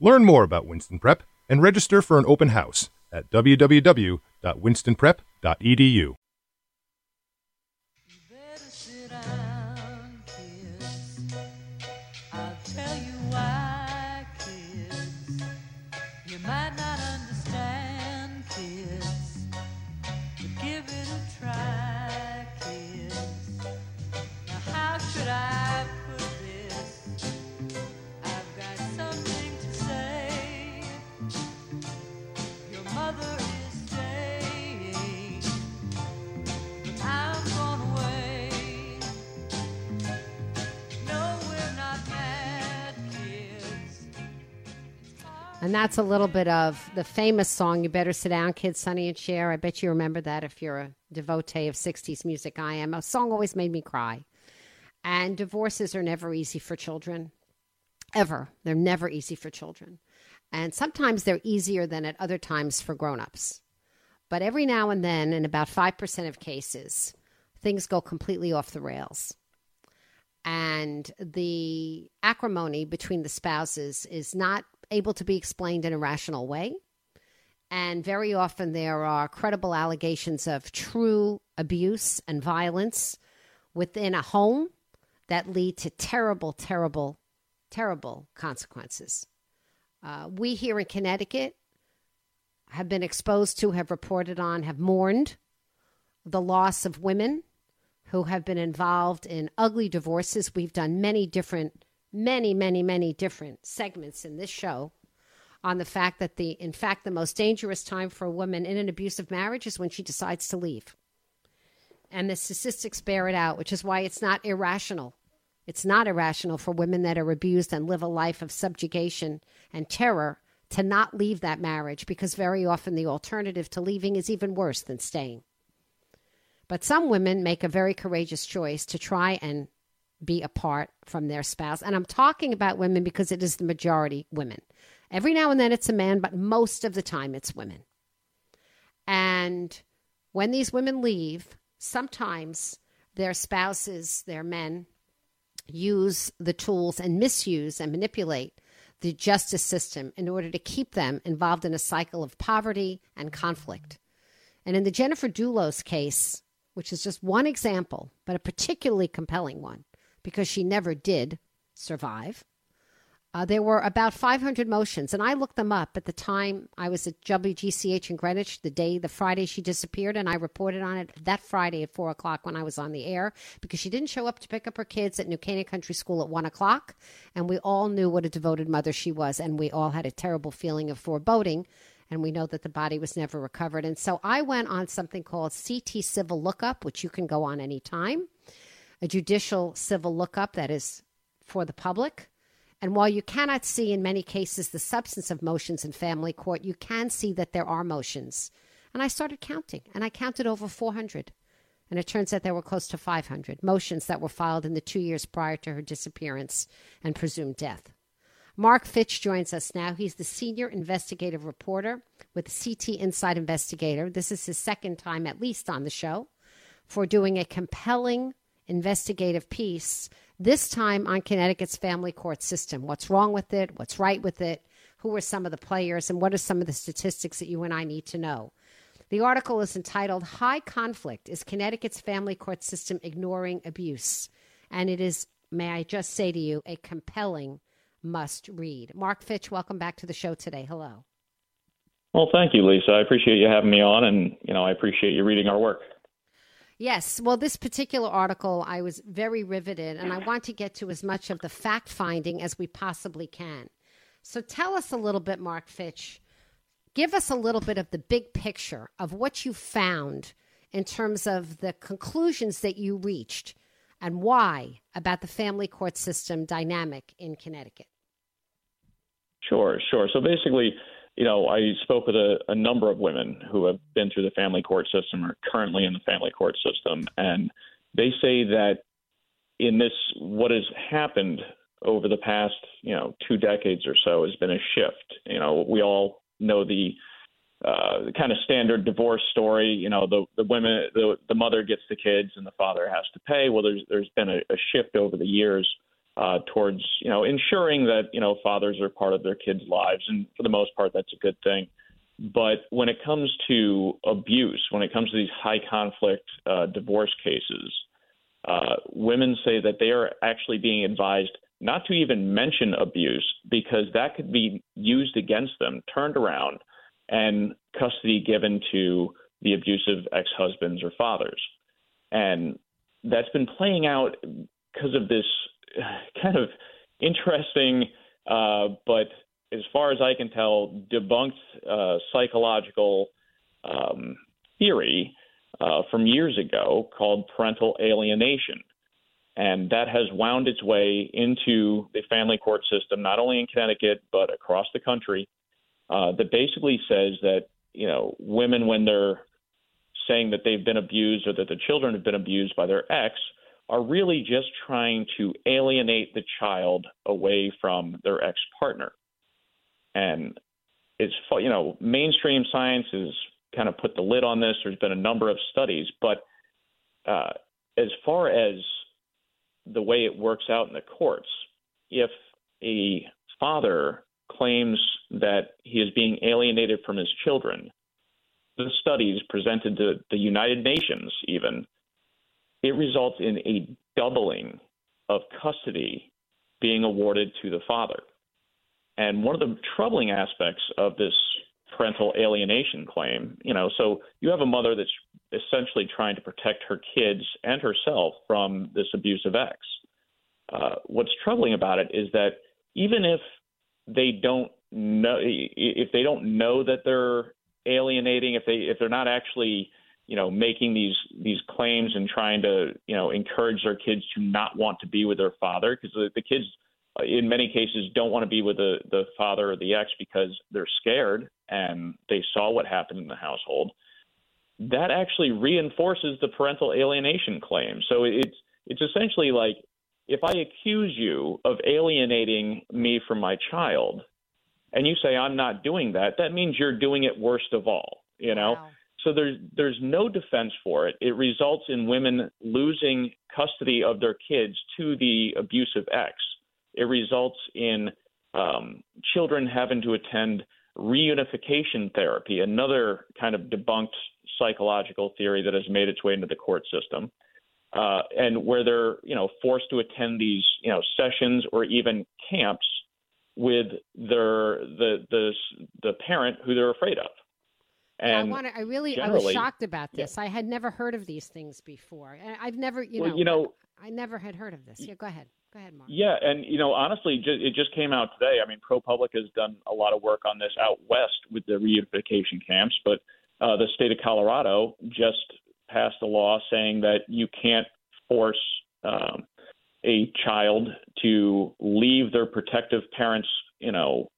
Learn more about Winston Prep and register for an open house at www.winstonprep.edu. And that's a little bit of the famous song, You Better Sit Down, Kids, Sonny and Cher. I bet you remember that if you're a devotee of 60s music. I am. A song always made me cry. And divorces are never easy for children, ever. They're never easy for children. And sometimes they're easier than at other times for grown-ups. But every now and then, in about 5% of cases, things go completely off the rails and the acrimony between the spouses is not able to be explained in a rational way. And very often there are credible allegations of true abuse and violence within a home that lead to terrible, terrible, terrible consequences. Uh, we here in Connecticut have been exposed to, have reported on, have mourned the loss of women who have been involved in ugly divorces. We've done many different, many, many, many different segments in this show on the fact that the, in fact, the most dangerous time for a woman in an abusive marriage is when she decides to leave. And the statistics bear it out, which is why it's not irrational. It's not irrational for women that are abused and live a life of subjugation and terror to not leave that marriage because very often the alternative to leaving is even worse than staying. But some women make a very courageous choice to try and be apart from their spouse. And I'm talking about women because it is the majority women. Every now and then it's a man, but most of the time it's women. And when these women leave, sometimes their spouses, their men, use the tools and misuse and manipulate the justice system in order to keep them involved in a cycle of poverty and conflict. And in the Jennifer Dulos case, which is just one example, but a particularly compelling one because she never did survive, uh, there were about 500 motions, and I looked them up at the time I was at WGCH in Greenwich, the day, the Friday she disappeared, and I reported on it that Friday at 4 o'clock when I was on the air because she didn't show up to pick up her kids at New Canaan Country School at 1 o'clock, and we all knew what a devoted mother she was, and we all had a terrible feeling of foreboding and we know that the body was never recovered. And so I went on something called CT Civil Lookup, which you can go on anytime, a judicial civil lookup that is for the public. And while you cannot see in many cases the substance of motions in family court, you can see that there are motions. And I started counting, and I counted over 400 And it turns out there were close to 500 motions that were filed in the two years prior to her disappearance and presumed death. Marc Fitch joins us now. He's the senior investigative reporter with CT Inside Investigator. This is his second time, at least, on the show for doing a compelling investigative piece, this time on Connecticut's family court system. What's wrong with it? What's right with it? Who are some of the players? And what are some of the statistics that you and I need to know? The article is entitled High Conflict Is Connecticut's Family Court System Ignoring Abuse? And it is, may I just say to you, a compelling must read. Marc Fitch, welcome back to the show today. Hello. Well, thank you, Lisa. I appreciate you having me on, and you know I appreciate you reading our work. Yes. Well, this particular article, I was very riveted, and I want to get to as much of the fact finding as we possibly can. So tell us a little bit, Marc Fitch. Give us a little bit of the big picture of what you found in terms of the conclusions that you reached and why about the family court system dynamic in Connecticut. Sure, sure. So basically, you know, I spoke with a, a number of women who have been through the family court system or currently in the family court system, and they say that in this, what has happened over the past, you know, two decades or so has been a shift. You know, we all know the uh, kind of standard divorce story. You know, the the women, the the mother gets the kids and the father has to pay. Well, there's there's been a, a shift over the years uh, towards you know ensuring that you know fathers are part of their kids' lives, and for the most part, that's a good thing. But when it comes to abuse, when it comes to these high conflict uh, divorce cases, uh, women say that they are actually being advised not to even mention abuse because that could be used against them, turned around, and custody given to the abusive ex husbands or fathers. And that's been playing out because of this kind of interesting, uh, but as far as I can tell, debunked uh, psychological um, theory uh, from years ago called parental alienation. And that has wound its way into the family court system, not only in Connecticut, but across the country, uh, that basically says that, you know, women, when they're saying that they've been abused or that the children have been abused by their ex, are really just trying to alienate the child away from their ex partner. And it's, you know, mainstream science has kind of put the lid on this. There's been a number of studies, but uh, as far as the way it works out in the courts, if a father claims that he is being alienated from his children, the studies presented to the United Nations even it results in a doubling of custody being awarded to the father. And one of the troubling aspects of this parental alienation claim, you know, so you have a mother that's essentially trying to protect her kids and herself from this abusive ex. Uh, what's troubling about it is that even if they don't know, if they don't know that they're alienating, if they if they're not actually you know, making these these claims and trying to, you know, encourage their kids to not want to be with their father because the, the kids, uh, in many cases, don't want to be with the the father or the ex because they're scared and they saw what happened in the household. That actually reinforces the parental alienation claim. So it's it's essentially like if I accuse you of alienating me from my child, and you say I'm not doing that, that means you're doing it worst of all. You know. Wow. So there's there's no defense for it. It results in women losing custody of their kids to the abusive ex. It results in um, children having to attend reunification therapy, another kind of debunked psychological theory that has made its way into the court system, uh, and where they're you know forced to attend these you know sessions or even camps with their the the the parent who they're afraid of. Yeah, I want to. I really, I was shocked about this. I had never heard of these things before, and I've never, you Well, know, you know- I never had heard of this. Yeah, go ahead, go ahead, Marc. Yeah, and you know, honestly, it just came out today. I mean, ProPublica has done a lot of work on this out west with the reunification camps, but uh, the state of Colorado just passed a law saying that you can't force um, a child to leave their protective parents, you know,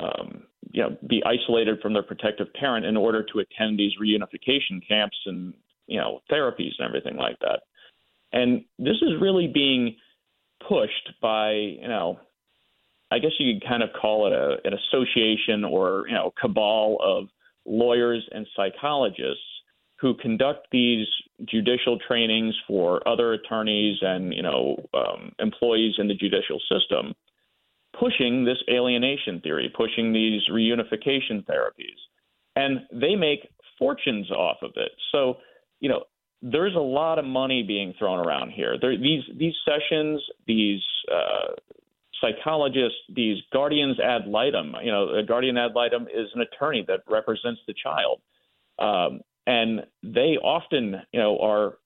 um, you know, be isolated from their protective parent in order to attend these reunification camps and you know therapies and everything like that. And this is really being pushed by you know I guess you could kind of call it a, an association or you know cabal of lawyers and psychologists who conduct these judicial trainings for other attorneys and you know um, employees in the judicial system, pushing this alienation theory, pushing these reunification therapies, and they make fortunes off of it. So you know there's a lot of money being thrown around here. There, these these sessions, these uh, psychologists, these guardians ad litem. You know, a guardian ad litem is an attorney that represents the child, um, and they often, you know, are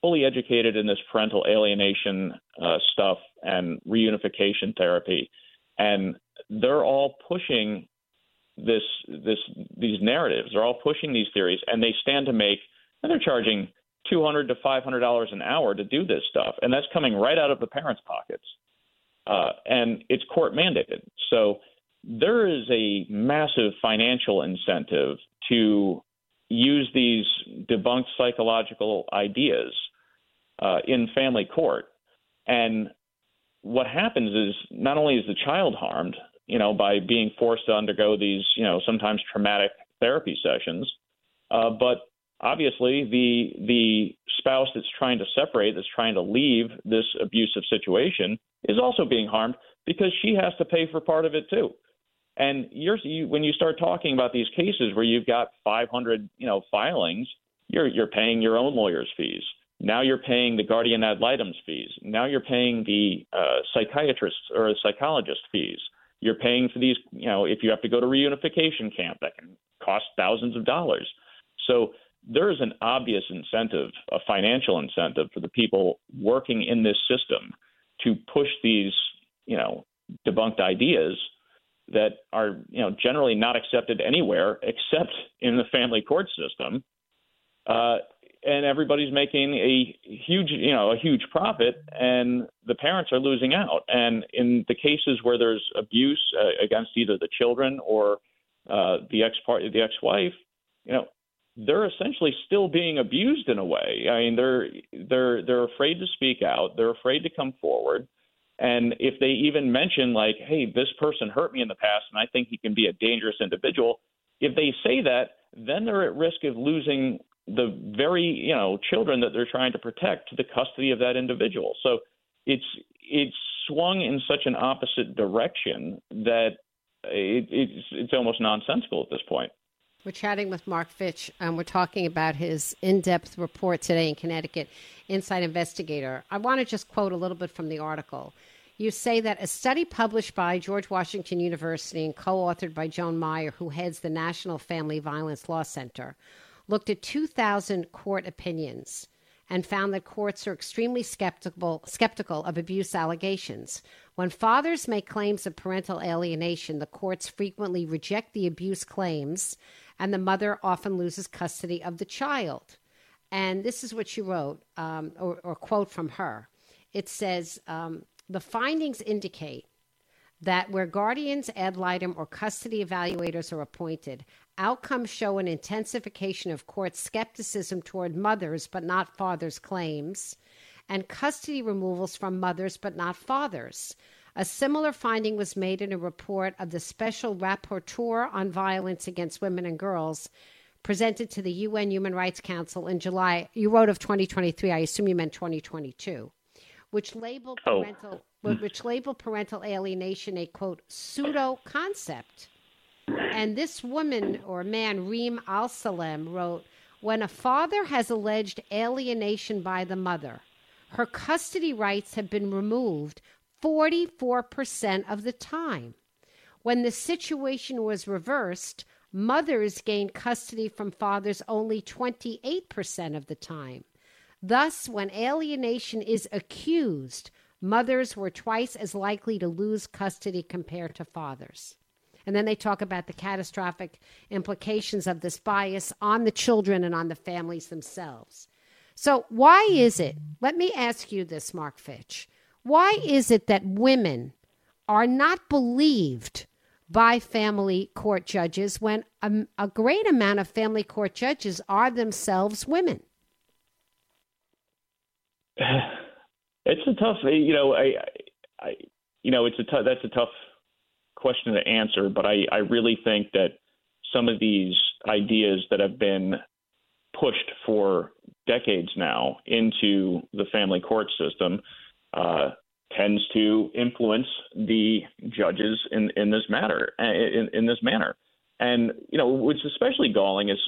fully educated in this parental alienation uh, stuff and reunification therapy, and they're all pushing this this these narratives. They're all pushing these theories, and they stand to make. And they're charging two hundred to five hundred dollars an hour to do this stuff, and that's coming right out of the parents' pockets uh, and it's court mandated. So there is a massive financial incentive to use these debunked psychological ideas uh, in family court. And what happens is not only is the child harmed, you know, by being forced to undergo these, you know, sometimes traumatic therapy sessions, uh, but obviously the the spouse that's trying to separate, that's trying to leave this abusive situation, is also being harmed because she has to pay for part of it too. And you're, you, when you start talking about these cases where you've got 500, you know, filings, you're you're paying your own lawyer's fees. Now you're paying the guardian ad litem's fees. Now you're paying the uh, psychiatrist or psychologist fees. You're paying for these, you know, if you have to go to reunification camp, that can cost thousands of dollars. So there is an obvious incentive, a financial incentive for the people working in this system to push these, you know, debunked ideas that are, you know, generally not accepted anywhere except in the family court system. Uh, and everybody's making a huge, you know, a huge profit, and the parents are losing out. And in the cases where there's abuse uh, against either the children or uh, the ex part, the ex-wife, you know, they're essentially still being abused in a way. I mean, they're they're they're afraid to speak out. They're afraid to come forward. And if they even mention like, "Hey, this person hurt me in the past, and I think he can be a dangerous individual," if they say that, then they're at risk of losing the very you know children that they're trying to protect to the custody of that individual. So it's it's swung in such an opposite direction that it, it's it's almost nonsensical at this point. We're chatting with Marc Fitch, and we're talking about his in depth report today in Connecticut, Inside Investigator. I want to just quote a little bit from the article. You say that a study published by George Washington University and co authored by Joan Meier, who heads the National Family Violence Law Center, looked at 2,000 court opinions and found that courts are extremely skeptical, skeptical of abuse allegations. When fathers make claims of parental alienation, the courts frequently reject the abuse claims and the mother often loses custody of the child. And this is what she wrote, um, or, or quote from her. It says um, the findings indicate that where guardians ad litem or custody evaluators are appointed, outcomes show an intensification of court skepticism toward mothers but not fathers' claims, and custody removals from mothers but not fathers. A similar finding was made in a report of the Special Rapporteur on Violence Against Women and Girls presented to the UN Human Rights Council in July. You wrote of 2023. I assume you meant 2022, which labeled Oh. parental which labeled parental alienation a quote pseudo concept. And this woman or man, Reem Alsalem, wrote When a father has alleged alienation by the mother, her custody rights have been removed 44% of the time. When the situation was reversed, mothers gained custody from fathers only 28% of the time. Thus, when alienation is accused, mothers were twice as likely to lose custody compared to fathers. And then they talk about the catastrophic implications of this bias on the children and on the families themselves. So, why is it? Let me ask you this, Marc Fitch. Why is it that women are not believed by family court judges when a, a great amount of family court judges are themselves women? It's a tough, you know, I, I, you know, it's a tough. That's a tough question to answer, but I, I really think that some of these ideas that have been pushed for decades now into the family court system uh, tends to influence the judges in, in this matter in, in this manner. And you know, what's especially galling is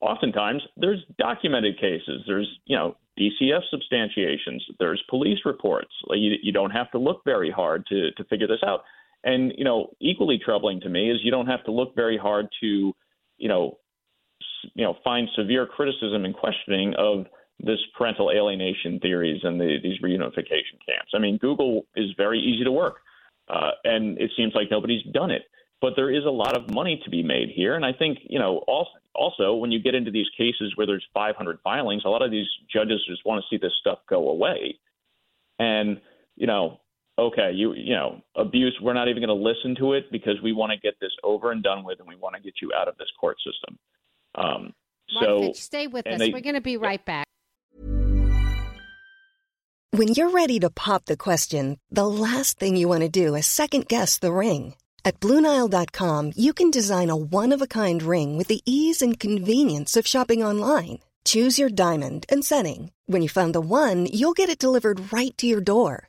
oftentimes there's documented cases. There's you know DCF substantiations. There's police reports. You, you don't have to look very hard to to figure this out. And you know, equally troubling to me is you don't have to look very hard to you know you know find severe criticism and questioning of this parental alienation theories and the, these reunification camps. I mean, Google is very easy to work, uh, and it seems like nobody's done it. But there is a lot of money to be made here, and I think you know also also when you get into these cases where there's 500 filings, a lot of these judges just want to see this stuff go away, and you know. Okay, you you know abuse. We're not even going to listen to it because we want to get this over and done with, and we want to get you out of this court system. Um, Marc so Fitch, stay with us. they- We're going to be right back. When you're ready to pop the question, the last thing you want to do is second guess the ring. At Bluenile.com, you can design a one of a kind ring with the ease and convenience of shopping online. Choose your diamond and setting. When you find the one, you'll get it delivered right to your door.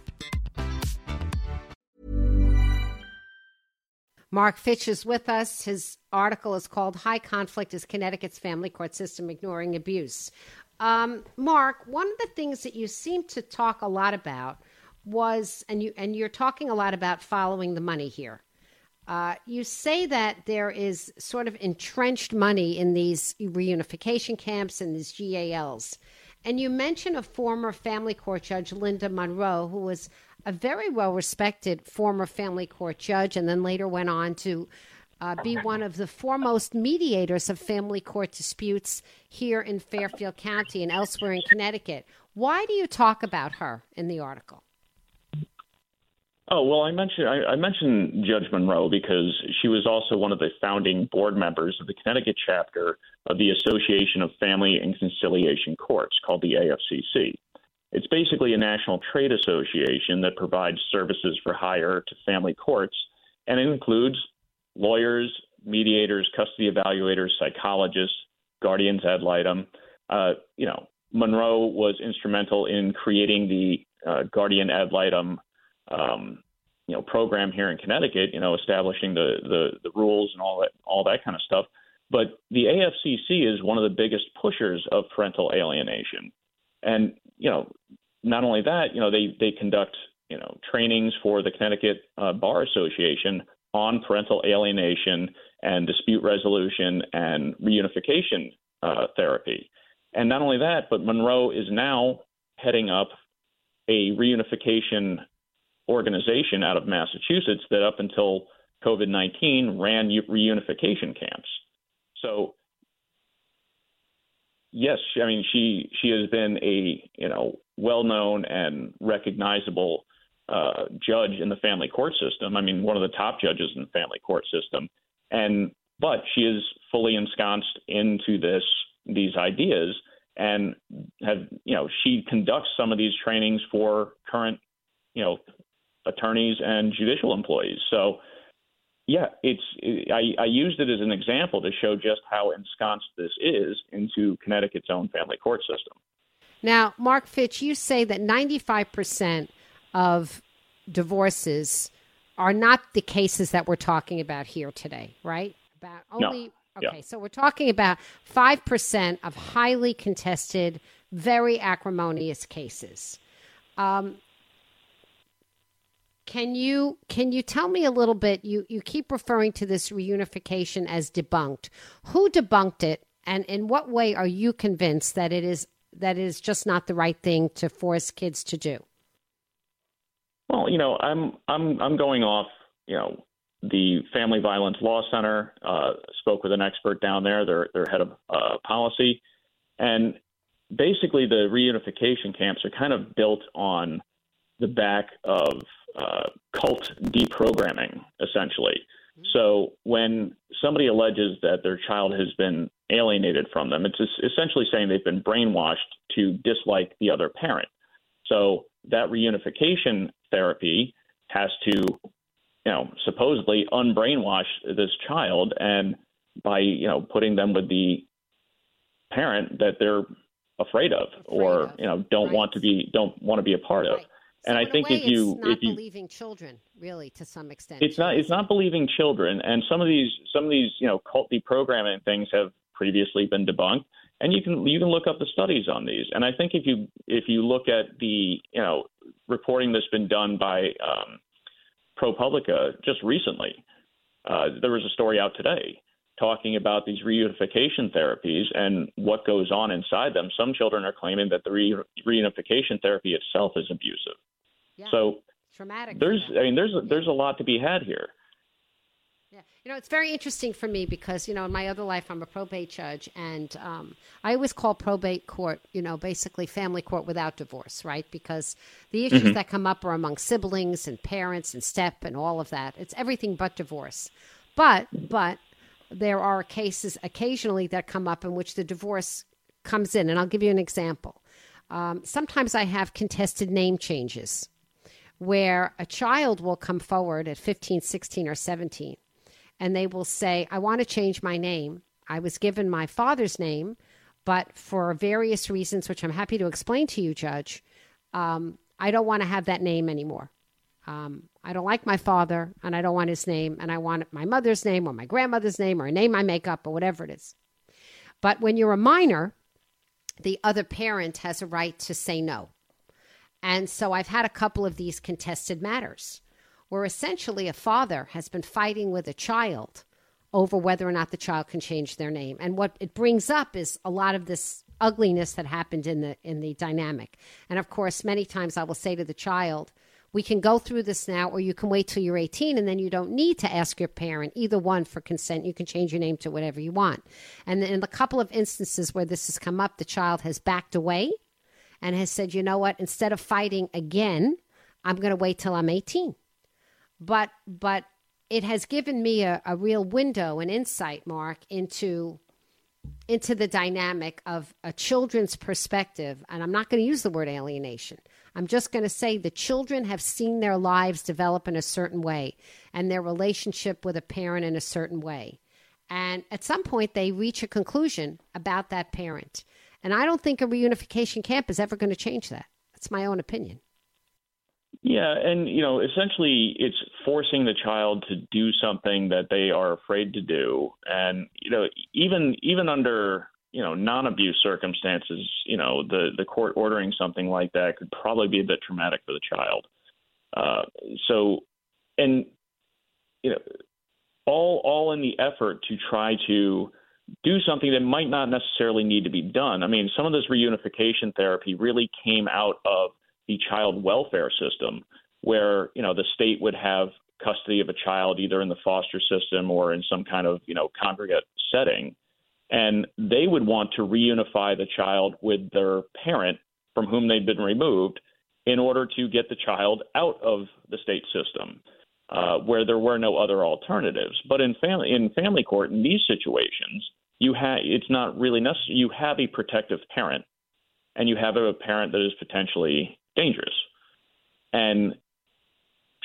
Marc Fitch is with us. His article is called High Conflict is Connecticut's Family Court System Ignoring Abuse. Um, Marc, one of the things that you seem to talk a lot about was, and you and you're talking a lot about following the money here. Uh, you say that there is sort of entrenched money in these reunification camps and these GALs. And you mention a former family court judge, Lynda Munro, who was a very well respected former family court judge and then later went on to uh, be one of the foremost mediators of family court disputes here in Fairfield County and elsewhere in Connecticut. Why do you talk about her in the article? Oh well, I mentioned I, I mentioned Judge Munro because she was also one of the founding board members of the Connecticut chapter of the Association of Family and Conciliation Courts, called the AFCC. It's basically a national trade association that provides services for hire to family courts, and it includes lawyers, mediators, custody evaluators, psychologists, guardians ad litem. Uh, you know, Munro was instrumental in creating the uh, guardian ad litem um, you know program here in Connecticut, you know, establishing the, the the rules and all that all that kind of stuff. But the AFCC is one of the biggest pushers of parental alienation, and you know, not only that, you know, they they conduct you know trainings for the Connecticut uh, Bar Association on parental alienation and dispute resolution and reunification uh, therapy. And not only that, but Munro is now heading up a reunification organization out of Massachusetts that up until COVID 19 ran reunification camps. So, yes, I mean, she, she has been a, you know, well known and recognizable uh, judge in the family court system. I mean, one of the top judges in the family court system. And, but she is fully ensconced into this, these ideas and have, you know, she conducts some of these trainings for current, you know, attorneys and judicial employees. So, yeah, it's I, I used it as an example to show just how ensconced this is into Connecticut's own family court system. Now, Marc Fitch, you say that 95% of divorces are not the cases that we're talking about here today, right? About No. only Yeah. Okay, so we're talking about 5% of highly contested, very acrimonious cases. Um, Can you can you tell me a little bit? You you keep referring to this reunification as debunked. Who debunked it, and in what way are you convinced that it is that it is just not the right thing to force kids to do? Well, you know, I'm I'm I'm going off, you know, the Family Violence Law Center uh, spoke with an expert down there, their their head of uh, policy, and basically the reunification camps are kind of built on the back of uh, cult deprogramming, essentially. So when somebody alleges that their child has been alienated from them, it's essentially saying they've been brainwashed to dislike the other parent. So that reunification therapy has to, you know, supposedly unbrainwash this child, and by you know putting them with the parent that they're afraid of, or of. you know don't Right. want to be don't want to be a part of. And I think way, if you it's not if you believing children, really, to some extent, it's not it's not believing children. And some of these some of these you know cult deprogramming things have previously been debunked. And you can you can look up the studies on these. And i think if you if you look at the you know reporting that's been done by um, ProPublica just recently uh, there was a story out today talking about these reunification therapies and what goes on inside them some children are claiming that the re- reunification therapy itself is abusive Yeah. so traumatic. there's i mean there's a, there's a lot to be had here Yeah. You know, it's very interesting for me because, you know, in my other life, I'm a probate judge, and um, I always call probate court, you know, basically family court without divorce, right? Because the issues that come up are among siblings and parents and step and all of that. It's everything but divorce. But, but there are cases occasionally that come up in which the divorce comes in. And I'll give you an example. Um, sometimes I have contested name changes where a child will come forward at 15, 16, or 17 and they will say, I want to change my name. I was given my father's name, but for various reasons, which I'm happy to explain to you, Judge, um, I don't want to have that name anymore. Um, I don't like my father, and I don't want his name, and I want my mother's name or my grandmother's name or a name I make up or whatever it is. But when you're a minor, the other parent has a right to say no. And so I've had a couple of these contested matters where essentially a father has been fighting with a child over whether or not the child can change their name. And what it brings up is a lot of this ugliness that happened in the in the dynamic. And of course, many times I will say to the child, we can go through this now or you can wait till you're 18 and then you don't need to ask your parent either one for consent you can change your name to whatever you want and in the couple of instances where this has come up the child has backed away and has said, you know what, instead of fighting again, I'm going to wait till I'm 18. But but it has given me a, a real window and insight, Marc, into into the dynamic of a children's perspective. And I'm not going to use the word alienation. I'm just going to say the children have seen their lives develop in a certain way and their relationship with a parent in a certain way. And at some point, they reach a conclusion about that parent. And I don't think a reunification camp is ever going to change that. That's my own opinion. Yeah, and you know, essentially, it's forcing the child to do something that they are afraid to do, and you know, even even under you know non-abuse circumstances, you know, the the court ordering something like that could probably be a bit traumatic for the child. Uh, so, and you know, all all in the effort to try to do something that might not necessarily need to be done. I mean, some of this reunification therapy really came out of the child welfare system, where you know the state would have custody of a child either in the foster system or in some kind of you know congregate setting, and they would want to reunify the child with their parent from whom they'd been removed in order to get the child out of the state system. Uh, where there were no other alternatives, but in family in family court in these situations, you have it's not really necessary. You have a protective parent, and you have a parent that is potentially dangerous. And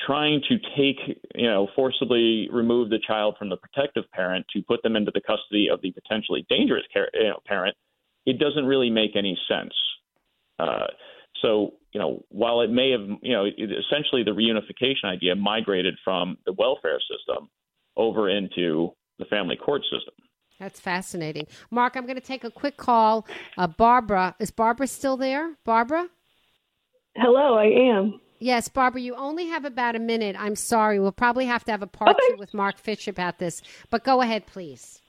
trying to take, you know, forcibly remove the child from the protective parent to put them into the custody of the potentially dangerous care, you know, parent, it doesn't really make any sense. Uh, so, you know, while it may have, you know, it, essentially the reunification idea migrated from the welfare system over into the family court system. That's fascinating. Marc, I'm going to take a quick call. Uh, Barbara, is Barbara still there? Barbara? Hello, I am. Yes, Barbara, you only have about a minute. I'm sorry. We'll probably have to have a part Okay. two with Marc Fitch about this. But go ahead, please.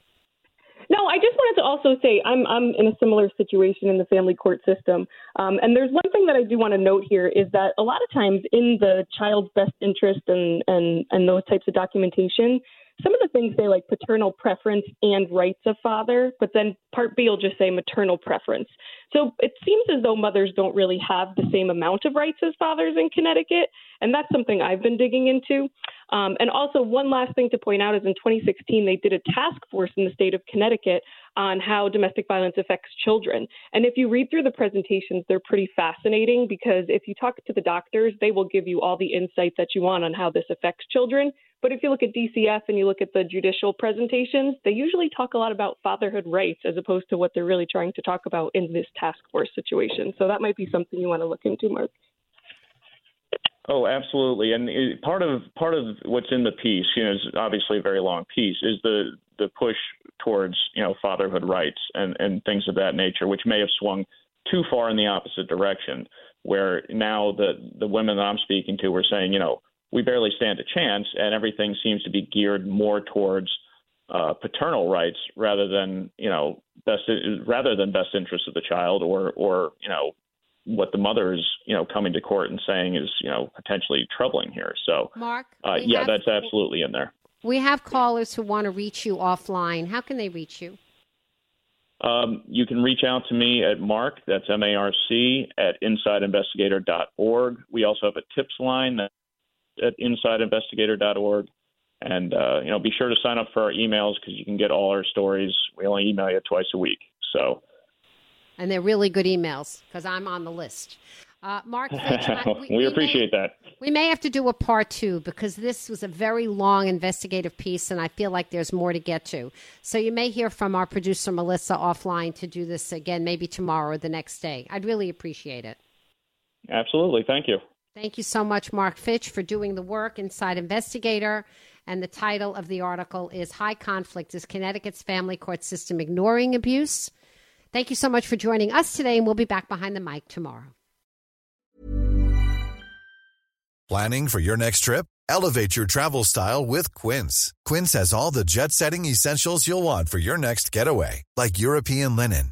No, I just wanted to also say I'm I'm in a similar situation in the family court system, um, and there's one thing that I do want to note here is that a lot of times in the child's best interest and and and those types of documentation, some of the things say like paternal preference and rights of father, but then Part B will just say maternal preference. So it seems as though mothers don't really have the same amount of rights as fathers in Connecticut, and that's something I've been digging into. Um, and also, one last thing to point out is in 2016, they did a task force in the state of Connecticut on how domestic violence affects children. And if you read through the presentations, they're pretty fascinating because if you talk to the doctors, they will give you all the insight that you want on how this affects children. But if you look at DCF and you look at the judicial presentations, they usually talk a lot about fatherhood rights as opposed to what they're really trying to talk about in this task force situation. So that might be something you want to look into, Marc. Oh, absolutely. And part of part of what's in the piece, you know, is obviously a very long piece, is the the push towards you know fatherhood rights and and things of that nature, which may have swung too far in the opposite direction. Where now the the women that I'm speaking to were saying, you know, we barely stand a chance, and everything seems to be geared more towards uh, paternal rights rather than you know best rather than best interest of the child or or you know what the mother is you know coming to court and saying is you know potentially troubling here. So Marc? uh, yeah, have- that's absolutely in there. We have callers who want to reach you offline. How can they reach you? Um, you can reach out to me at Marc, that's M A R C, at insideinvestigator.org. We also have a tips line at insideinvestigator.org. And, uh, you know, be sure to sign up for our emails because you can get all our stories. We only email you twice a week. So, And they're really good emails because I'm on the list. Uh, Marc Fitch, I- we, appreciate may, that. We may have to do a part two because this was a very long investigative piece, and I feel like there's more to get to. So you may hear from our producer Melissa offline to do this again, maybe tomorrow or the next day. I'd really appreciate it. Absolutely. Thank you. Thank you so much, Marc Fitch, for doing the work inside Investigator. And the title of the article is High Conflict Is Connecticut's Family Court System Ignoring Abuse? Thank you so much for joining us today, and we'll be back behind the mic tomorrow. Planning for your next trip? Elevate your travel style with Quince. Quince has all the jet setting essentials you'll want for your next getaway, like European linen,